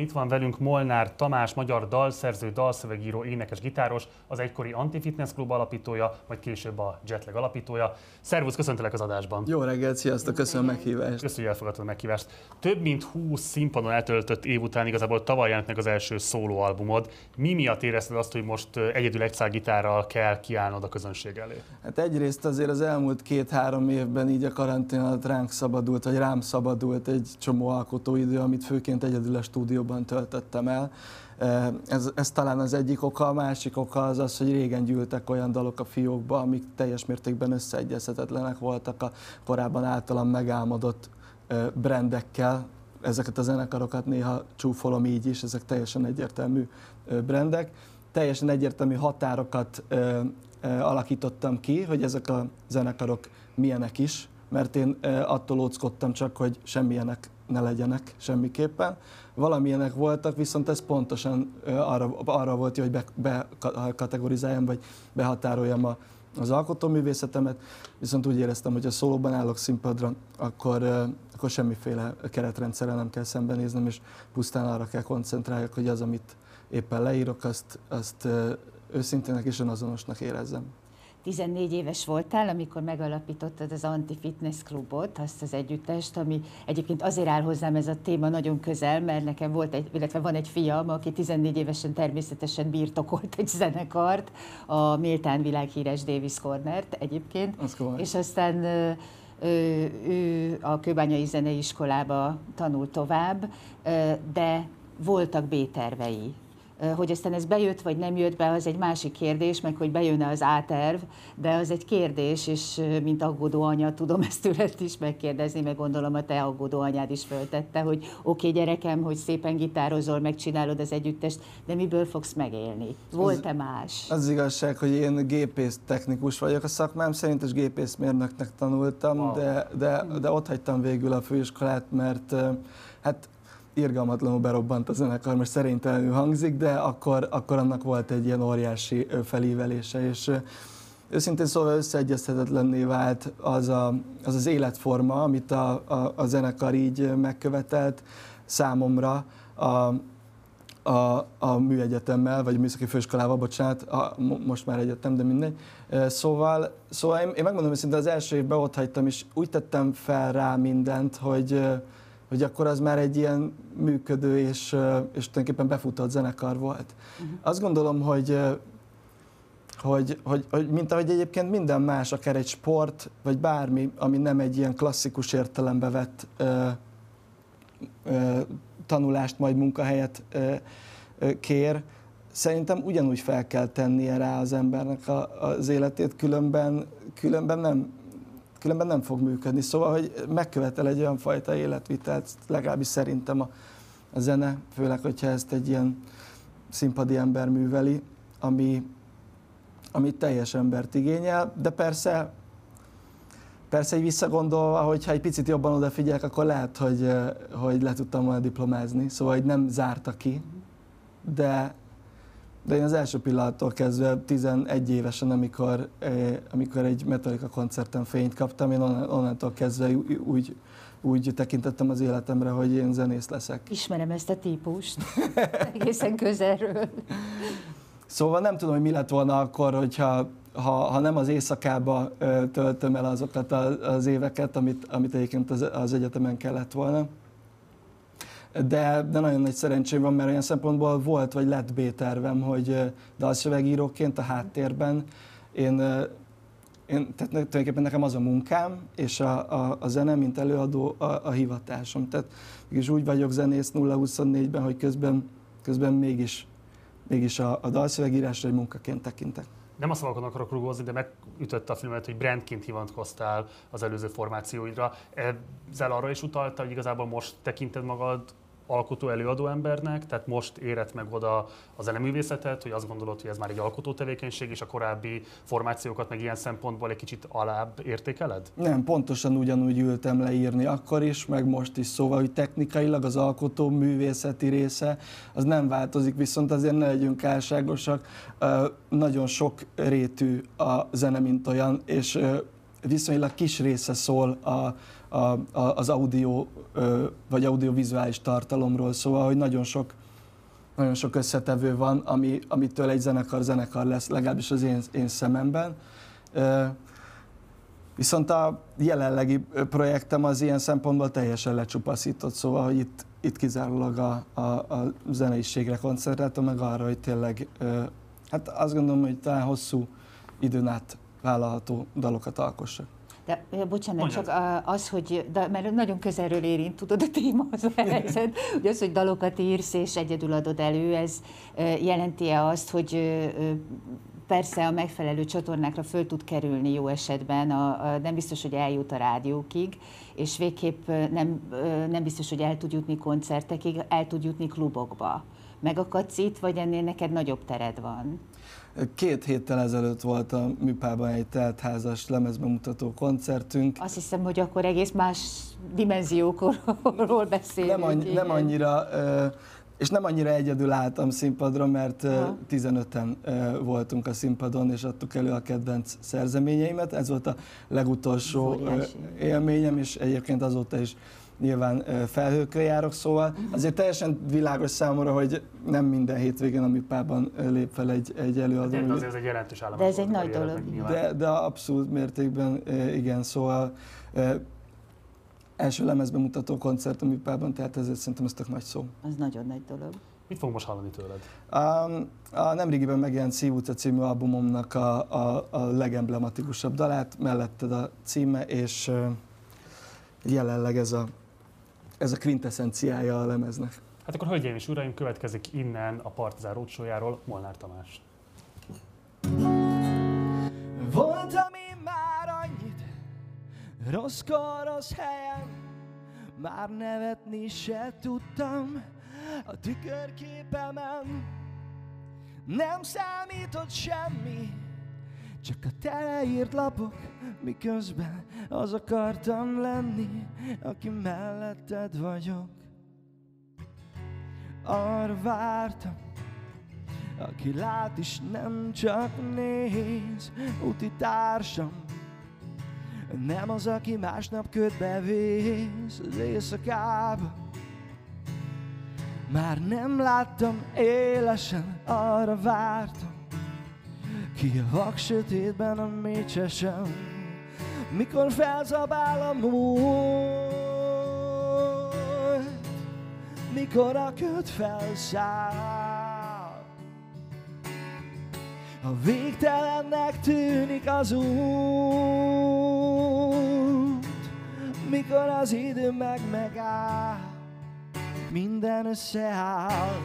Itt van velünk Molnár Tamás, magyar dalszerző, dalszövegíró, énekes, gitáros, az egykori Antifitness Klub alapítója, majd később a Jetlag alapítója. Szervusz, köszöntelek az adásban. Jó reggelt, sziasztok, köszönöm a meghívást. Köszönjük, elfogadtad a meghívást. Több mint 20 színpadon eltöltött év után igazából tavaly jelent meg az első szólóalbumod. Mi miatt érezted azt, hogy most egyedül egy gitárral kell kiállnod a közönség elé? Hát egyrészt azért az elmúlt két-három évben így a karantén alatt ránk szabadult, vagy rám szabadult egy csomó alkotóidő, amit főként egyedül a stúdió stúdióban töltöttem el. Ez, ez talán az egyik oka, a másik oka az az, hogy régen gyűltek olyan dalok a fiókba, amik teljes mértékben összeegyezhetetlenek voltak a korábban általam megálmodott brendekkel. Ezeket a zenekarokat néha csúfolom így is, ezek teljesen egyértelmű brendek. Teljesen egyértelmű határokat alakítottam ki, hogy ezek a zenekarok milyenek is, mert én attól óckodtam csak, hogy semmilyenek ne legyenek semmiképpen. Valamilyenek voltak, viszont ez pontosan arra, arra volt hogy bekategorizáljam, be vagy behatároljam a, az alkotóművészetemet, viszont úgy éreztem, hogy a szólóban állok színpadra, akkor, akkor semmiféle keretrendszerrel nem kell szembenéznem, és pusztán arra kell koncentráljak, hogy az, amit éppen leírok, azt, azt őszintének és önazonosnak érezzem. 14 éves voltál, amikor megalapítottad az Anti-Fitness Klubot, azt az együttest, ami egyébként azért áll hozzám ez a téma nagyon közel, mert nekem volt egy, illetve van egy fiam, aki 14 évesen természetesen birtokolt egy zenekart, a méltán világhíres Davis Cornert egyébként, és aztán ő, ő a Kőbányai Zeneiskolába tanult tovább, de voltak B-tervei hogy aztán ez bejött vagy nem jött be, az egy másik kérdés, meg hogy bejönne az áterv, de az egy kérdés, és mint aggódó anya tudom ezt tőled is megkérdezni, meg gondolom a te aggódó anyád is föltette, hogy oké okay, gyerekem, hogy szépen gitározol, megcsinálod az együttest, de miből fogsz megélni? Volt-e más? Az, az igazság, hogy én gépész technikus vagyok a szakmám szerint, és gépészmérnöknek tanultam, wow. de, de, de ott hagytam végül a főiskolát, mert hát irgalmatlanul berobbant a zenekar, most szerénytelenül hangzik, de akkor, akkor annak volt egy ilyen óriási felívelése, és őszintén szóval összeegyezhetetlenné vált az, a, az az életforma, amit a, a, a zenekar így megkövetelt számomra a, a, a műegyetemmel, vagy a műszaki főiskolával, bocsánat, a, most már egyetem, de mindegy. Szóval, szóval én, én megmondom őszintén, az első évben ott hagytam, és úgy tettem fel rá mindent, hogy, hogy akkor az már egy ilyen működő és, és tulajdonképpen befutott zenekar volt. Uh-huh. Azt gondolom, hogy, hogy, hogy, hogy mint ahogy egyébként minden más, akár egy sport, vagy bármi, ami nem egy ilyen klasszikus értelembe vett ö, ö, tanulást, majd munkahelyet ö, ö, kér, szerintem ugyanúgy fel kell tennie rá az embernek a, az életét, különben, különben nem, különben nem fog működni. Szóval, hogy megkövetel egy olyan fajta életvitelt, legalábbis szerintem a, a zene, főleg, hogyha ezt egy ilyen színpadi ember műveli, ami, ami teljes embert igényel, de persze Persze, egy visszagondolva, hogyha egy picit jobban odafigyelek, akkor lehet, hogy, hogy le tudtam volna diplomázni, szóval hogy nem zárta ki, de, de én az első pillanattól kezdve, 11 évesen, amikor, eh, amikor egy Metallica koncerten fényt kaptam, én onnantól kezdve úgy, úgy tekintettem az életemre, hogy én zenész leszek. Ismerem ezt a típust, egészen közelről. Szóval nem tudom, hogy mi lett volna akkor, hogyha ha, ha nem az éjszakába töltöm el azokat az éveket, amit, amit egyébként az, az egyetemen kellett volna de, de nagyon nagy szerencsém van, mert olyan szempontból volt, vagy lett B-tervem, hogy dalszövegíróként a háttérben én, én tehát tulajdonképpen nekem az a munkám, és a, a, a zene, mint előadó a, a hivatásom. Tehát mégis úgy vagyok zenész 0-24-ben, hogy közben, közben mégis, mégis a, a dalszövegírásra egy munkaként tekintek nem a szavakon akarok rugózni, de megütötte a filmet, hogy brandként hivatkoztál az előző formációidra. Ezzel arra is utalta, hogy igazából most tekinted magad alkotó előadó embernek, tehát most érett meg oda a zeneművészetet, hogy azt gondolod, hogy ez már egy alkotó tevékenység, és a korábbi formációkat meg ilyen szempontból egy kicsit alább értékeled? Nem, pontosan ugyanúgy ültem leírni akkor is, meg most is, szóval, hogy technikailag az alkotó művészeti része az nem változik, viszont azért ne legyünk álságosak, nagyon sok rétű a zene, mint olyan, és viszonylag kis része szól a, a, az audio vagy audiovizuális tartalomról, szóval, hogy nagyon sok nagyon sok összetevő van, ami, amitől egy zenekar zenekar lesz, legalábbis az én, én szememben. Viszont a jelenlegi projektem az ilyen szempontból teljesen lecsupaszított, szóval, hogy itt, itt kizárólag a, a, a zeneiségre koncentráltam, meg arra, hogy tényleg, hát azt gondolom, hogy talán hosszú időn át vállalható dalokat alkossak. De bocsánat, Mondjad. csak az, hogy, de, mert nagyon közelről érint, tudod, a téma az a helyzet, hogy az, hogy dalokat írsz és egyedül adod elő, ez jelenti-e azt, hogy persze a megfelelő csatornákra föl tud kerülni jó esetben, a, a, nem biztos, hogy eljut a rádiókig, és végképp nem, nem biztos, hogy el tud jutni koncertekig, el tud jutni klubokba. Megakadsz itt, vagy ennél neked nagyobb tered van? Két héttel ezelőtt volt a műpában egy teltházas lemezbemutató koncertünk. Azt hiszem, hogy akkor egész más dimenziókról beszélünk. Nem, annyi, nem annyira, és nem annyira egyedül álltam színpadra, mert ha. 15-en voltunk a színpadon, és adtuk elő a kedvenc szerzeményeimet. Ez volt a legutolsó élményem, és egyébként azóta is nyilván felhőkre járok, szóval azért teljesen világos számomra, hogy nem minden hétvégén a műpában lép fel egy, egy előadó. De azért ez egy jelentős állam. De ez egy nagy dolog. De, de abszolút mértékben igen, szóval első lemezben mutató koncert a műpában, tehát ezért szerintem ez tök nagy szó. Az nagyon nagy dolog. Mit fog most hallani tőled? A, a nemrégiben megjelent Szívúca című albumomnak a, a, a legemblematikusabb dalát, melletted a címe, és jelenleg ez a ez a quintessenciája a lemeznek. Hát akkor, hölgyeim és uraim, következik innen a Partizán Rócsójáról Molnár Tamás. Voltam én már annyit, rosszkor, rossz helyen, már nevetni se tudtam a tükörképemen. Nem számított semmi, csak a teleírt lapok, miközben az akartam lenni, aki melletted vagyok. Arra vártam, aki lát is nem csak néz, úti társam, nem az, aki másnap ködbe vész az éjszakába. Már nem láttam élesen, arra vártam, ki a vak sötétben a mécsesen, mikor felzabál a múlt, mikor a köd felszáll. A végtelennek tűnik az út, mikor az idő meg megáll, minden összeáll.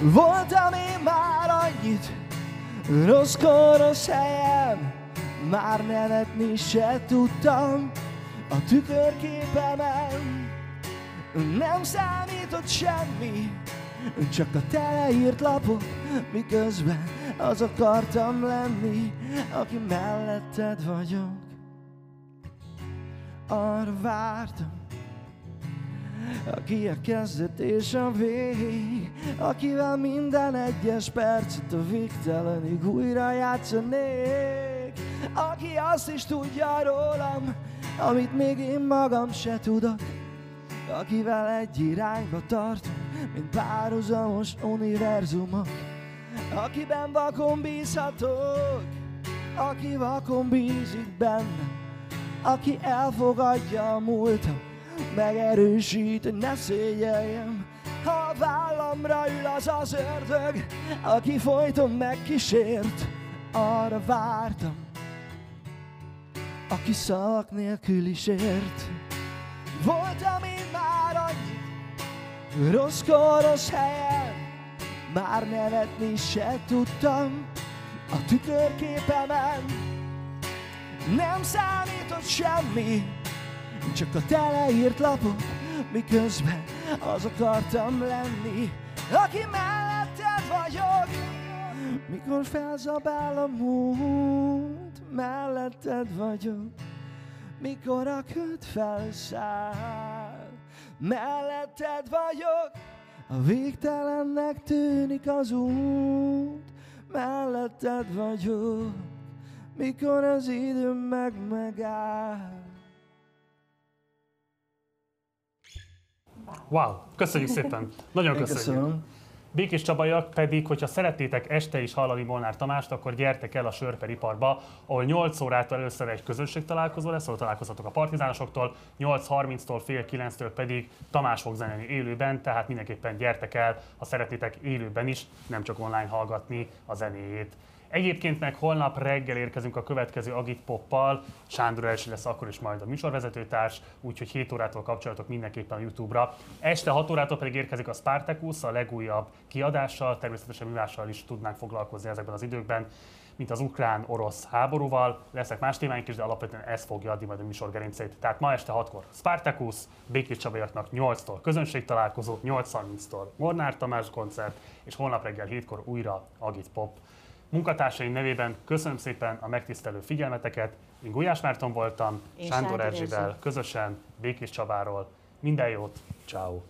Voltam én már annyit, Rossz helyen, már nevetni se tudtam a tükörképemen. Nem számított semmi, csak a teleírt lapok, miközben az akartam lenni, aki melletted vagyok. Arra vártam, aki a kezdet és a vég, akivel minden egyes percet a végtelenig újra játszanék, aki azt is tudja rólam, amit még én magam se tudok, akivel egy irányba tartunk, mint párhuzamos univerzumok, akiben vakon bízhatok, aki vakon bízik bennem, aki elfogadja a múltam, megerősít, hogy ne szégyeljem, ha a vállamra ül az az ördög, aki folyton megkísért, arra vártam, aki szavak nélkül is ért. Voltam én már annyi, rossz rossz helyen, már nevetni se tudtam a tükörképemen. Nem számított semmi, csak a teleírt lapok, miközben az akartam lenni, aki melletted vagyok. Mikor felzabál a múlt, melletted vagyok. Mikor a köd felszáll, melletted vagyok. A végtelennek tűnik az út, melletted vagyok, mikor az idő meg megáll. Wow, köszönjük szépen. Nagyon Én köszönjük. köszönöm. Békés Csabaiak pedig, hogyha szeretnétek este is hallani Molnár Tamást, akkor gyertek el a Sörperiparba, ahol 8 órától először egy közönség találkozó lesz, ahol találkozhatok a partizánosoktól, 8.30-tól fél 9-től pedig Tamás fog zenélni élőben, tehát mindenképpen gyertek el, ha szeretnétek élőben is, nem csak online hallgatni a zenéjét. Egyébként meg holnap reggel érkezünk a következő Agit Poppal, Sándor Elsi lesz akkor is majd a műsorvezetőtárs, úgyhogy 7 órától kapcsolatok mindenképpen a YouTube-ra. Este 6 órától pedig érkezik a Spartacus, a legújabb kiadással, természetesen mivással is tudnánk foglalkozni ezekben az időkben, mint az ukrán-orosz háborúval. Lesznek más témáink is, de alapvetően ez fogja adni majd a műsor gerincét. Tehát ma este 6-kor Spartacus, Békés Csabaiaknak 8-tól közönség találkozó, 8.30-tól Mornár Tamás koncert, és holnap reggel 7-kor újra Agit Pop. Munkatársaim nevében köszönöm szépen a megtisztelő figyelmeteket. Én Gulyás Márton voltam, Én Sándor Erzsivel Erzsi. közösen Békés Csabáról. Minden jót, ciao.